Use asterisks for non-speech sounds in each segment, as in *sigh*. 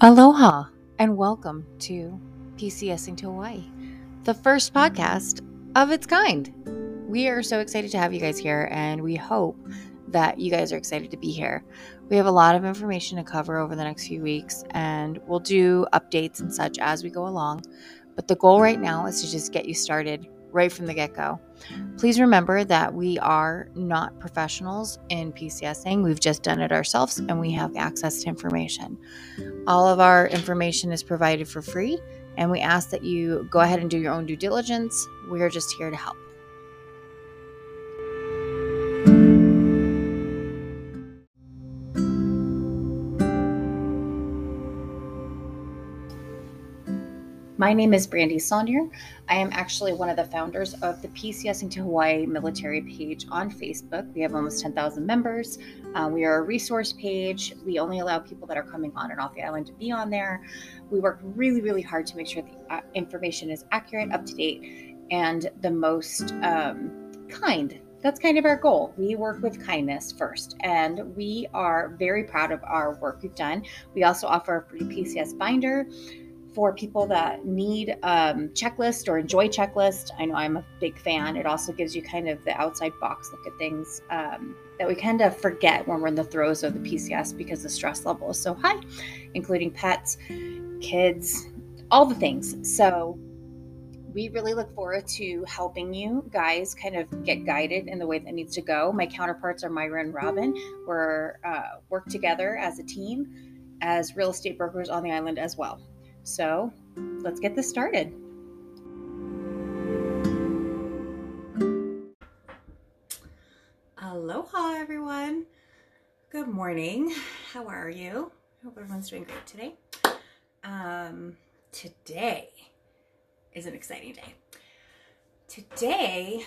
Aloha and welcome to PCSing to Hawaii, the first podcast of its kind. We are so excited to have you guys here, and we hope that you guys are excited to be here. We have a lot of information to cover over the next few weeks, and we'll do updates and such as we go along. But the goal right now is to just get you started right from the get go. Please remember that we are not professionals in PCSing. We've just done it ourselves and we have access to information. All of our information is provided for free, and we ask that you go ahead and do your own due diligence. We are just here to help. My name is Brandy Saunier. I am actually one of the founders of the PCSing to Hawaii military page on Facebook. We have almost 10,000 members. Uh, we are a resource page. We only allow people that are coming on and off the island to be on there. We work really, really hard to make sure the uh, information is accurate, up to date, and the most um, kind. That's kind of our goal. We work with kindness first, and we are very proud of our work we've done. We also offer a free PCS binder for people that need um, checklist or enjoy checklist. I know I'm a big fan. It also gives you kind of the outside box look at things um, that we kind of forget when we're in the throes of the PCS because the stress level is so high, including pets, kids, all the things. So we really look forward to helping you guys kind of get guided in the way that needs to go. My counterparts are Myra and Robin. We're uh, work together as a team as real estate brokers on the island as well. So let's get this started. Aloha, everyone. Good morning. How are you? I hope everyone's doing great today. Um, today is an exciting day. Today,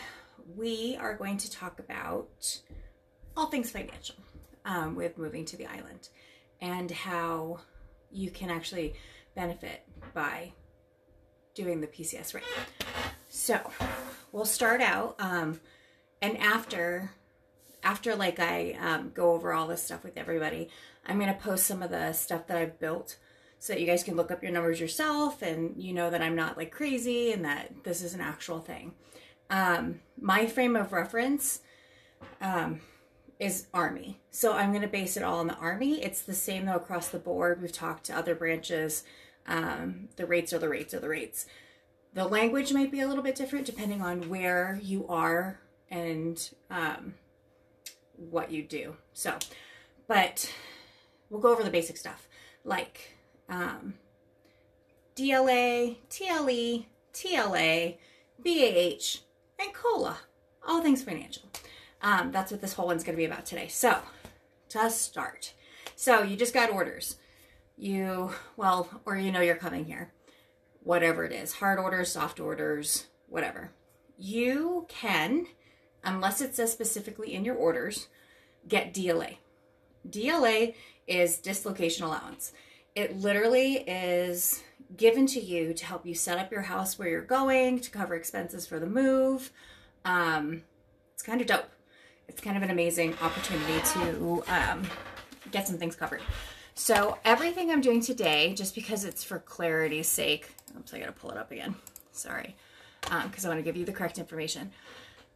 we are going to talk about all things financial um, with moving to the island and how you can actually benefit by doing the PCS right. So we'll start out, um, and after after like I um, go over all this stuff with everybody, I'm gonna post some of the stuff that I've built so that you guys can look up your numbers yourself and you know that I'm not like crazy and that this is an actual thing. Um, my frame of reference um, is Army. So I'm going to base it all on the Army. It's the same though across the board. We've talked to other branches um, the rates are the rates are the rates. The language might be a little bit different depending on where you are and um, what you do. So, but we'll go over the basic stuff like um, DLA, TLE, TLA, BAH, and COLA. All things financial. Um, that's what this whole one's going to be about today. So, to start. So, you just got orders you, well, or you know you're coming here, whatever it is, hard orders, soft orders, whatever. You can, unless it says specifically in your orders, get DLA. DLA is dislocation allowance. It literally is given to you to help you set up your house where you're going, to cover expenses for the move. Um, it's kind of dope. It's kind of an amazing opportunity to um, get some things covered. So everything I'm doing today, just because it's for clarity's sake, oops, I gotta pull it up again. Sorry, because um, I want to give you the correct information.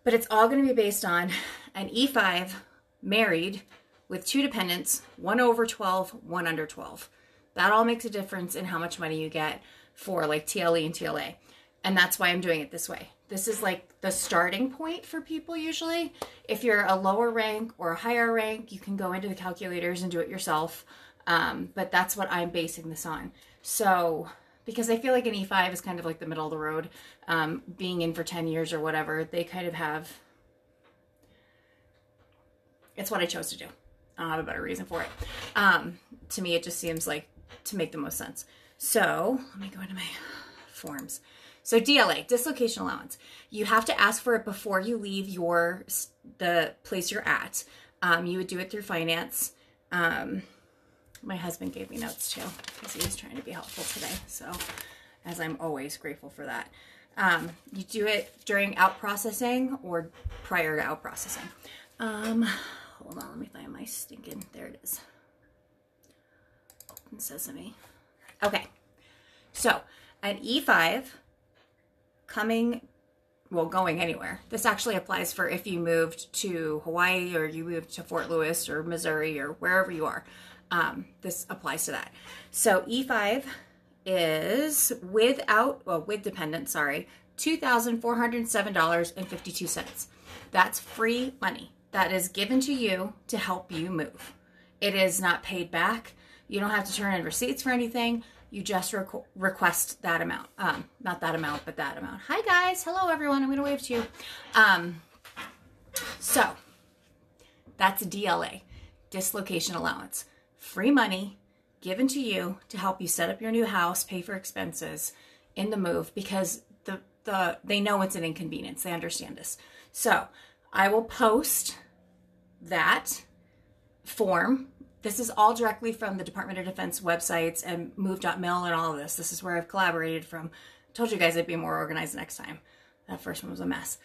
But it's all going to be based on an E5 married with two dependents, one over 12, one under 12. That all makes a difference in how much money you get for like TLE and TLA. And that's why I'm doing it this way. This is like the starting point for people usually. If you're a lower rank or a higher rank, you can go into the calculators and do it yourself. Um, but that's what I'm basing this on. So, because I feel like an E5 is kind of like the middle of the road, um, being in for 10 years or whatever, they kind of have, it's what I chose to do. I don't have a better reason for it. Um, to me, it just seems like to make the most sense. So, let me go into my forms. So DLA, dislocation allowance. You have to ask for it before you leave your the place you're at. Um, you would do it through finance. Um, my husband gave me notes too because he was trying to be helpful today. So, as I'm always grateful for that. Um, you do it during out processing or prior to out processing. Um, hold on, let me find my stinking. There it is. Open sesame. Okay. So, an E5 coming well, going anywhere. This actually applies for if you moved to Hawaii or you moved to Fort Lewis or Missouri or wherever you are. Um, this applies to that. So E5 is without, well, with dependent, sorry, $2,407.52. That's free money that is given to you to help you move. It is not paid back. You don't have to turn in receipts for anything you just requ- request that amount. Um, not that amount, but that amount. Hi guys, hello everyone. I'm gonna wave to you. Um, so that's a DLA, dislocation allowance, free money given to you to help you set up your new house, pay for expenses in the move because the the they know it's an inconvenience. They understand this. So I will post that form this is all directly from the Department of Defense websites and move.mil and all of this. This is where I've collaborated from. I told you guys I'd be more organized next time. That first one was a mess.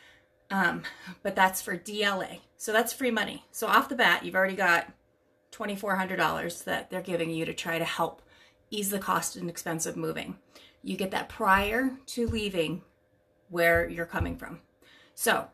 Um, but that's for DLA. So that's free money. So off the bat, you've already got $2,400 that they're giving you to try to help ease the cost and expense of moving. You get that prior to leaving where you're coming from. So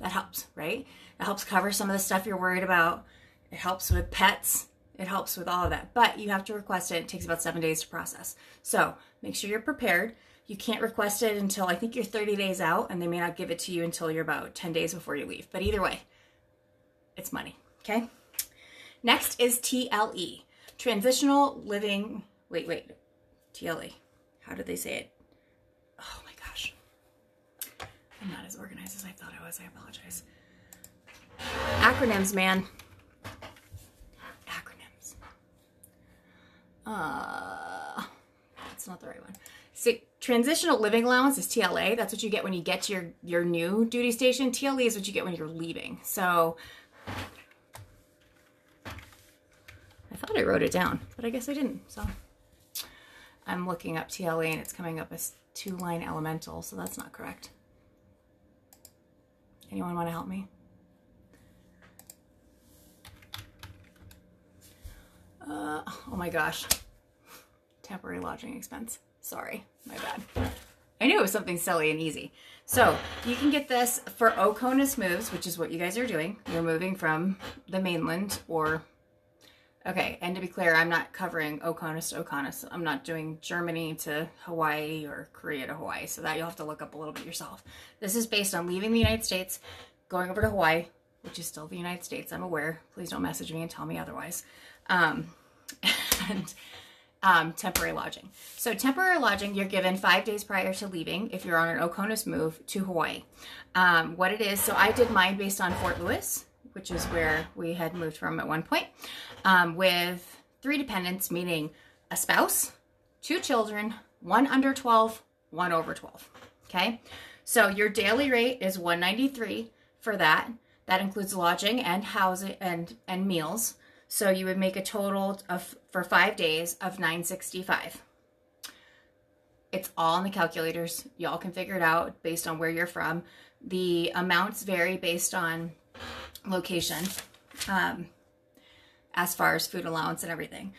that helps, right? It helps cover some of the stuff you're worried about it helps with pets. It helps with all of that. But you have to request it. It takes about seven days to process. So make sure you're prepared. You can't request it until I think you're 30 days out, and they may not give it to you until you're about 10 days before you leave. But either way, it's money. Okay? Next is TLE Transitional Living. Wait, wait. TLE. How did they say it? Oh my gosh. I'm not as organized as I thought I was. I apologize. Acronyms, man. Uh, that's not the right one. See, transitional living allowance is TLA. That's what you get when you get to your, your new duty station. TLE is what you get when you're leaving. So I thought I wrote it down, but I guess I didn't. So I'm looking up TLA and it's coming up as two line elemental. So that's not correct. Anyone want to help me? Uh, oh my gosh. Temporary lodging expense. Sorry, my bad. I knew it was something silly and easy. So you can get this for Oconus moves, which is what you guys are doing. You're moving from the mainland or, okay, and to be clear, I'm not covering Oconus to Oconus. I'm not doing Germany to Hawaii or Korea to Hawaii. So that you'll have to look up a little bit yourself. This is based on leaving the United States, going over to Hawaii, which is still the United States. I'm aware. Please don't message me and tell me otherwise um, *laughs* and um, temporary lodging. So temporary lodging, you're given five days prior to leaving if you're on an Oconus move to Hawaii. Um, what it is, so I did mine based on Fort Lewis, which is where we had moved from at one point, um, with three dependents, meaning a spouse, two children, one under 12, one over 12. Okay, so your daily rate is 193 for that. That includes lodging and housing and and meals. So you would make a total of for five days of 965. It's all in the calculators. Y'all can figure it out based on where you're from. The amounts vary based on location, um, as far as food allowance and everything.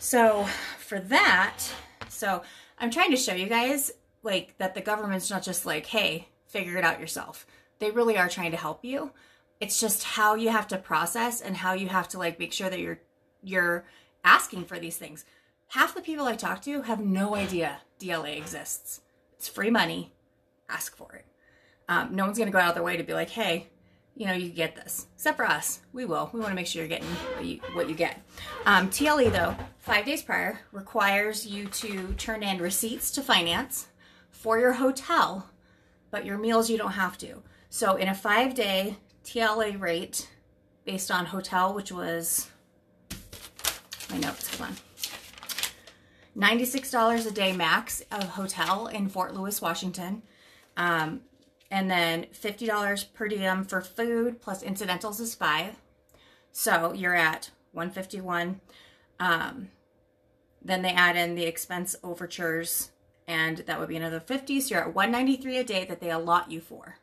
So for that, so I'm trying to show you guys like that the government's not just like, hey, figure it out yourself. They really are trying to help you it's just how you have to process and how you have to like make sure that you're you're asking for these things. Half the people i talk to have no idea dla exists. It's free money. Ask for it. Um, no one's going to go out of their way to be like hey you know you get this. Except for us. We will. We want to make sure you're getting what you, what you get. Um, tle though five days prior requires you to turn in receipts to finance for your hotel but your meals you don't have to. So in a five day TLA rate based on hotel, which was my notes, hold on. $96 a day max of hotel in Fort Lewis, Washington. Um, and then $50 per diem for food plus incidentals is five. So you're at 151. Um, then they add in the expense overtures and that would be another 50. So you're at 193 a day that they allot you for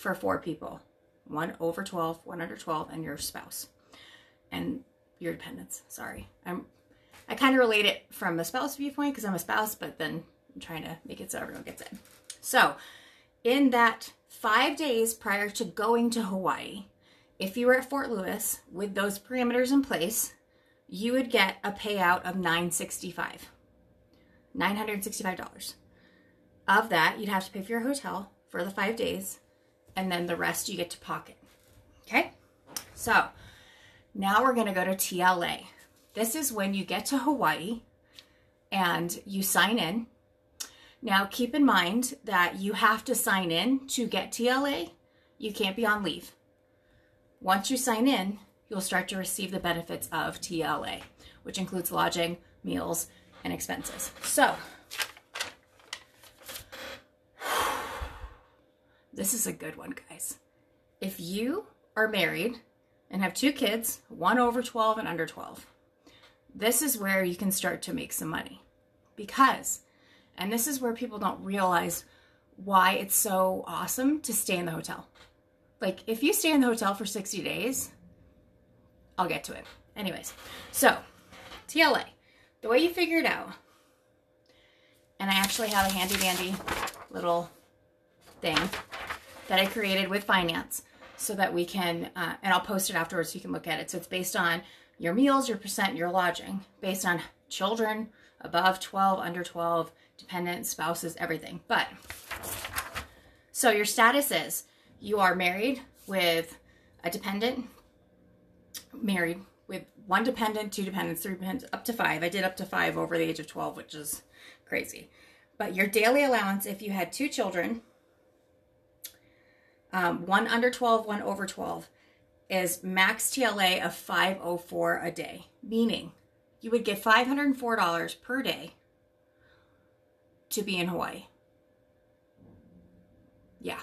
for four people one over 12, one under 12, and your spouse and your dependents. Sorry. I'm I kind of relate it from a spouse viewpoint because I'm a spouse, but then I'm trying to make it so everyone gets it. So, in that five days prior to going to Hawaii, if you were at Fort Lewis with those parameters in place, you would get a payout of 965 $965. Of that, you'd have to pay for your hotel for the five days, and then the rest you get to pocket. Okay? So now we're going to go to TLA. This is when you get to Hawaii and you sign in. Now, keep in mind that you have to sign in to get TLA. You can't be on leave. Once you sign in, you'll start to receive the benefits of TLA, which includes lodging, meals, and expenses. So, this is a good one, guys. If you are married and have two kids, one over 12 and under 12, this is where you can start to make some money. Because, and this is where people don't realize why it's so awesome to stay in the hotel. Like, if you stay in the hotel for 60 days, I'll get to it. Anyways, so TLA, the way you figure it out, and I actually have a handy dandy little thing that I created with finance so that we can, uh, and I'll post it afterwards so you can look at it. So it's based on your meals, your percent, your lodging, based on children above 12, under 12, dependents, spouses, everything. But so your status is you are married with a dependent, married with one dependent, two dependents, three dependents, up to five. I did up to five over the age of 12, which is crazy. But your daily allowance, if you had two children, um, one under 12, one over 12, is max TLA of 504 a day, meaning you would get $504 per day to be in Hawaii. Yeah.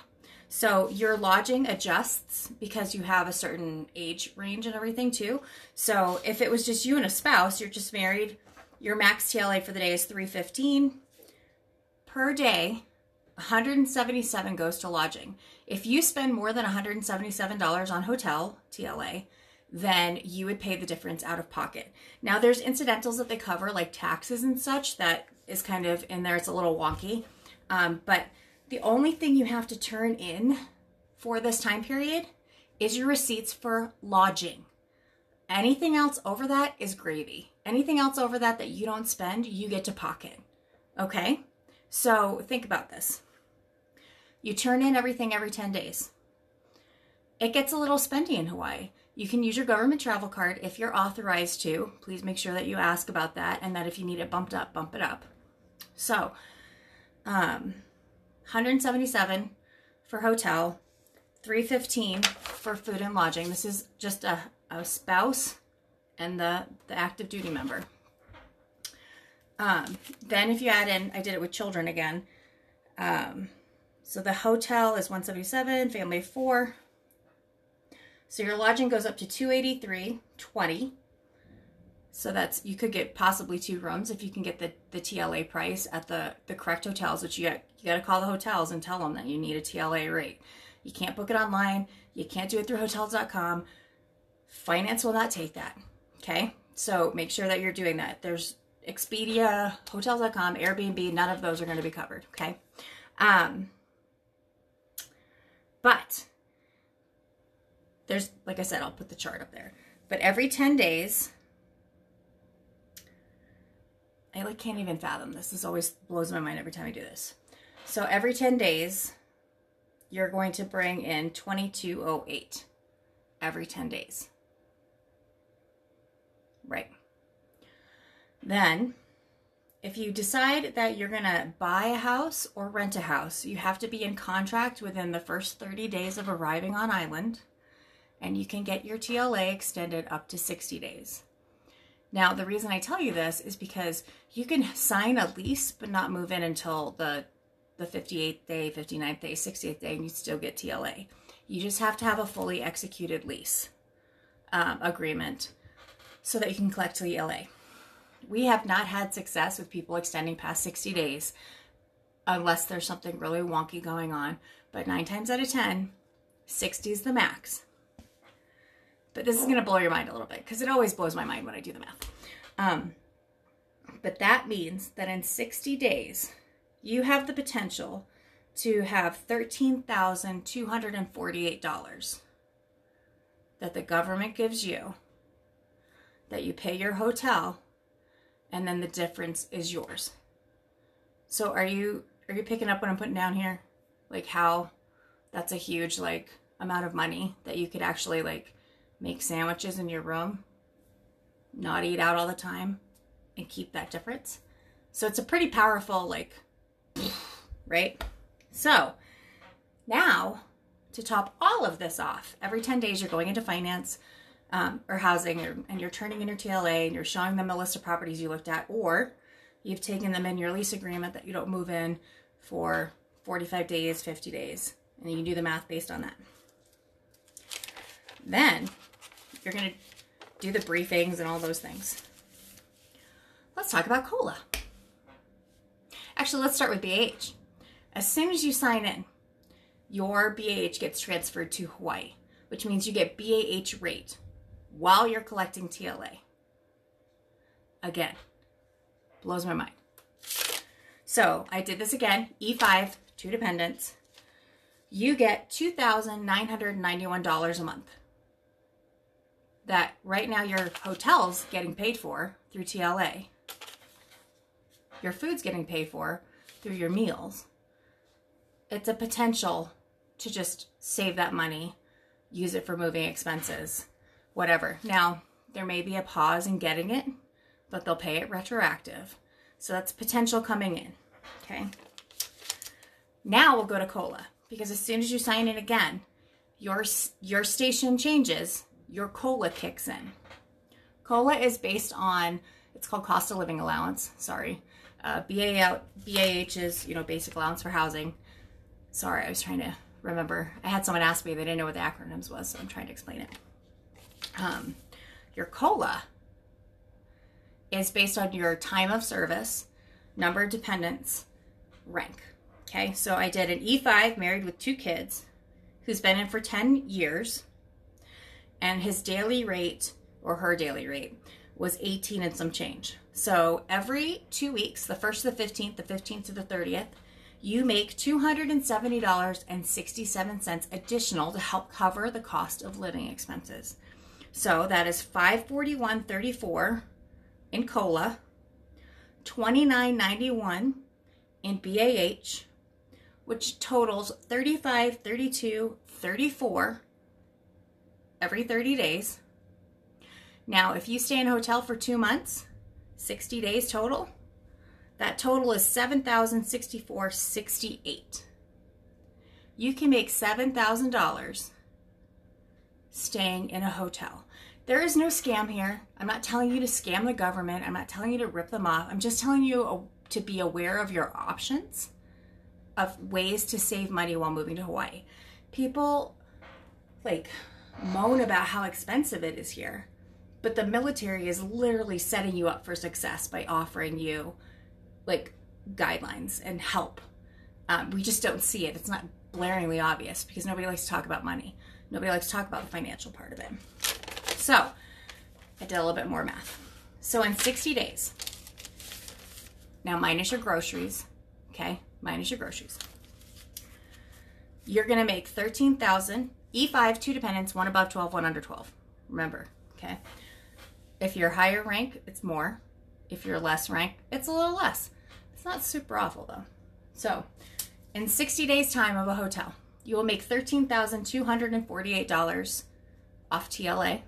So your lodging adjusts because you have a certain age range and everything too. So if it was just you and a spouse, you're just married, your max TLA for the day is 315 per day. 177 goes to lodging. If you spend more than $177 on hotel TLA, then you would pay the difference out of pocket. Now there's incidentals that they cover like taxes and such that is kind of in there. It's a little wonky. Um, but the only thing you have to turn in for this time period is your receipts for lodging. Anything else over that is gravy. Anything else over that that you don't spend, you get to pocket. Okay? So think about this. You turn in everything every 10 days. It gets a little spendy in Hawaii. You can use your government travel card if you're authorized to. Please make sure that you ask about that and that if you need it bumped up, bump it up. So, um, 177 for hotel, 315 for food and lodging. This is just a, a spouse and the, the active duty member. Um, then if you add in, I did it with children again. Um, so the hotel is 177, family of four. So your lodging goes up to 283.20. So that's you could get possibly two rooms if you can get the, the TLA price at the, the correct hotels, which you got you got to call the hotels and tell them that you need a TLA rate. You can't book it online. You can't do it through hotels.com. Finance will not take that. Okay? So make sure that you're doing that. There's Expedia, hotels.com, Airbnb, none of those are going to be covered. Okay? Um, but there's, like I said, I'll put the chart up there. But every 10 days, I like can't even fathom this. This always blows my mind every time I do this. So every 10 days, you're going to bring in 2208 every 10 days. Right. Then, if you decide that you're going to buy a house or rent a house, you have to be in contract within the first 30 days of arriving on island, and you can get your TLA extended up to 60 days. Now, the reason I tell you this is because you can sign a lease but not move in until the the 58th day, 59th day, 60th day, and you still get TLA. You just have to have a fully executed lease um, agreement so that you can collect TLA. We have not had success with people extending past 60 days unless there's something really wonky going on. But nine times out of 10, 60 is the max. But this is going to blow your mind a little bit because it always blows my mind when I do the math. Um, But that means that in 60 days, you have the potential to have $13,248 that the government gives you, that you pay your hotel, and then the difference is yours. So are you are you picking up what I'm putting down here? Like how that's a huge like amount of money that you could actually like make sandwiches in your room, not eat out all the time, and keep that difference. So it's a pretty powerful like *sniffs* right? So now to top all of this off, every 10 days you're going into finance um, or housing or, and you're turning in your TLA and you're showing them a list of properties you looked at, or you've taken them in your lease agreement that you don't move in for 45 days, 50 days, and you do the math based on that. Then you're going to do the briefings and all those things. Let's talk about COLA. Actually, let's start with BAH. As soon as you sign in, your BAH gets transferred to Hawaii, which means you get BAH rate while you're collecting TLA. Again, blows my mind. So I did this again, E5, two dependents. You get $2,991 a month. That right now your hotel's getting paid for through TLA. Your food's getting paid for through your meals. It's a potential to just save that money, use it for moving expenses, whatever. Now, there may be a pause in getting it, but they'll pay it retroactive. So that's potential coming in. Okay. Now we'll go to COLA because as soon as you sign in again, your your station changes, your COLA kicks in. COLA is based on it's called cost of living allowance. Sorry, uh, BA out BAH is you know basic allowance for housing. Sorry, I was trying to remember. I had someone ask me, they didn't know what the acronyms was, so I'm trying to explain it. Um, your COLA is based on your time of service, number of dependents, rank. Okay, so I did an E5 married with two kids who's been in for 10 years, and his daily rate or her daily rate was 18 and some change. So every two weeks, the 1st to the 15th, the 15th to the 30th, you make $270.67 additional to help cover the cost of living expenses. So that is 541.34 in COLA, 29.91 in BAH, which totals 35, 32, 34 every 30 days. Now, if you stay in a hotel for 2 months, 60 days total, that total is 7,064.68. You can make $7,000 staying in a hotel. There is no scam here. I'm not telling you to scam the government. I'm not telling you to rip them off. I'm just telling you to be aware of your options of ways to save money while moving to Hawaii. People like moan about how expensive it is here, but the military is literally setting you up for success by offering you like guidelines and help. Um, we just don't see it. It's not blaringly obvious because nobody likes to talk about money. Nobody likes to talk about the financial part of it. So I did a little bit more math. So in 60 days, now minus your groceries, okay? Minus your groceries. You're gonna make 13,000, E5, two dependents, one above 12, one under 12. Remember, okay? If you're higher rank, it's more. If you're less rank, it's a little less. It's not super awful though. So, in 60 days time of a hotel, you will make $13,248 off TLA.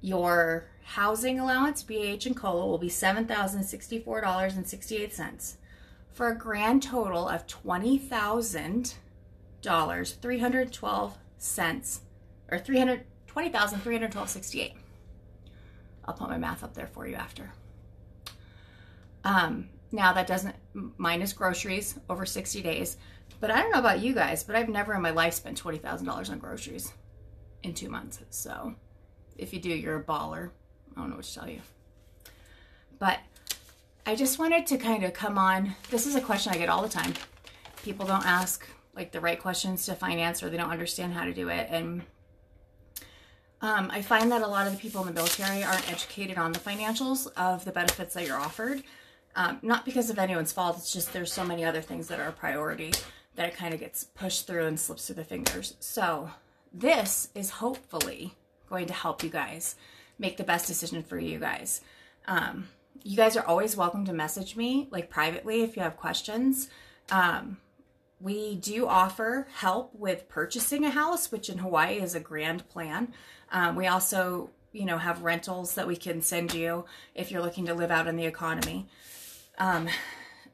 Your housing allowance, BAH and COLA, will be $7,064.68 for a grand total of $20,000, 312 cents, or 320,312.68. I'll put my math up there for you after. Um, now that doesn't minus groceries over 60 days. But I don't know about you guys, but I've never in my life spent $20,000 on groceries in 2 months. So, if you do, you're a baller. I don't know what to tell you. But I just wanted to kind of come on. This is a question I get all the time. People don't ask like the right questions to finance or they don't understand how to do it and Um, I find that a lot of the people in the military aren't educated on the financials of the benefits that you're offered. Um, not because of anyone's fault, it's just there's so many other things that are a priority that it kind of gets pushed through and slips through the fingers. So, this is hopefully going to help you guys make the best decision for you guys. Um, you guys are always welcome to message me, like privately, if you have questions. Um, we do offer help with purchasing a house, which in Hawaii is a grand plan. Um, we also, you know, have rentals that we can send you if you're looking to live out in the economy. Um,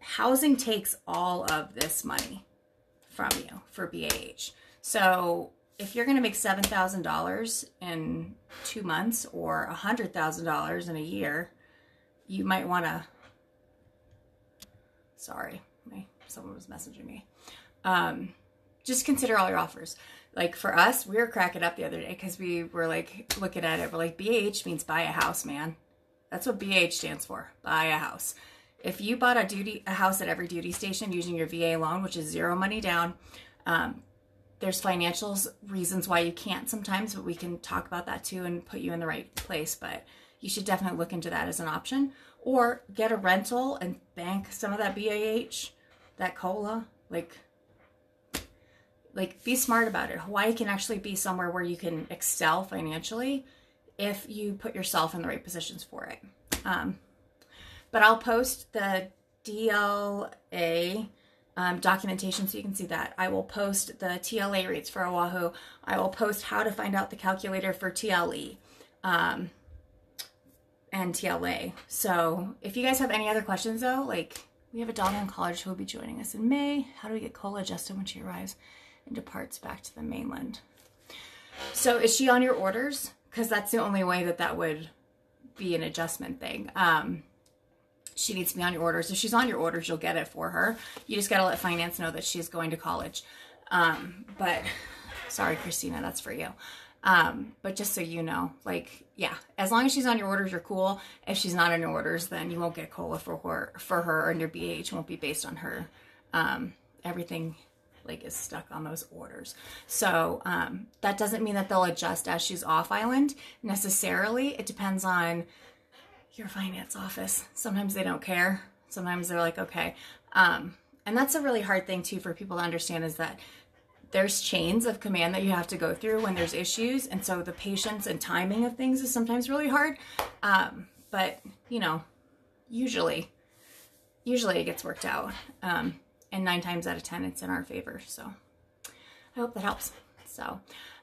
housing takes all of this money from you for BAH. So if you're going to make $7,000 in two months or $100,000 in a year, you might want to. Sorry, my, someone was messaging me. Um, just consider all your offers. Like for us, we were cracking up the other day because we were like looking at it. We're like, BH means buy a house, man. That's what BH stands for. Buy a house. If you bought a duty a house at every duty station using your VA loan, which is zero money down, um, there's financial reasons why you can't sometimes, but we can talk about that too and put you in the right place. But you should definitely look into that as an option. Or get a rental and bank some of that BAH, that COLA. Like, like be smart about it. Hawaii can actually be somewhere where you can excel financially if you put yourself in the right positions for it. Um, but I'll post the DLA um, documentation so you can see that. I will post the TLA rates for Oahu. I will post how to find out the calculator for TLE um, and TLA. So if you guys have any other questions though, like we have a daughter in college who will be joining us in May. How do we get COLA adjusted when she arrives and departs back to the mainland? So is she on your orders? Because that's the only way that that would be an adjustment thing. Um, she needs to be on your orders. If she's on your orders, you'll get it for her. You just got to let finance know that she's going to college. Um, but sorry, Christina, that's for you. Um, but just so you know, like, yeah, as long as she's on your orders, you're cool. If she's not on your orders, then you won't get COLA for her, for her, and your BH won't be based on her. Um, everything like is stuck on those orders. So um, that doesn't mean that they'll adjust as she's off island necessarily. It depends on your finance office. Sometimes they don't care. Sometimes they're like, okay. Um, and that's a really hard thing too for people to understand is that there's chains of command that you have to go through when there's issues. And so the patience and timing of things is sometimes really hard. Um, but, you know, usually, usually it gets worked out. Um, and nine times out of 10, it's in our favor. So I hope that helps. So,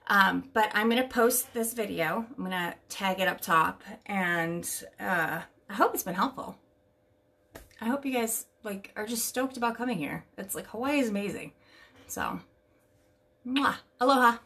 um, but I'm going to post this video. I'm going to tag it up top and uh, I hope it's been helpful. I hope you guys like are just stoked about coming here. It's like Hawaii is amazing. So, mwah, aloha.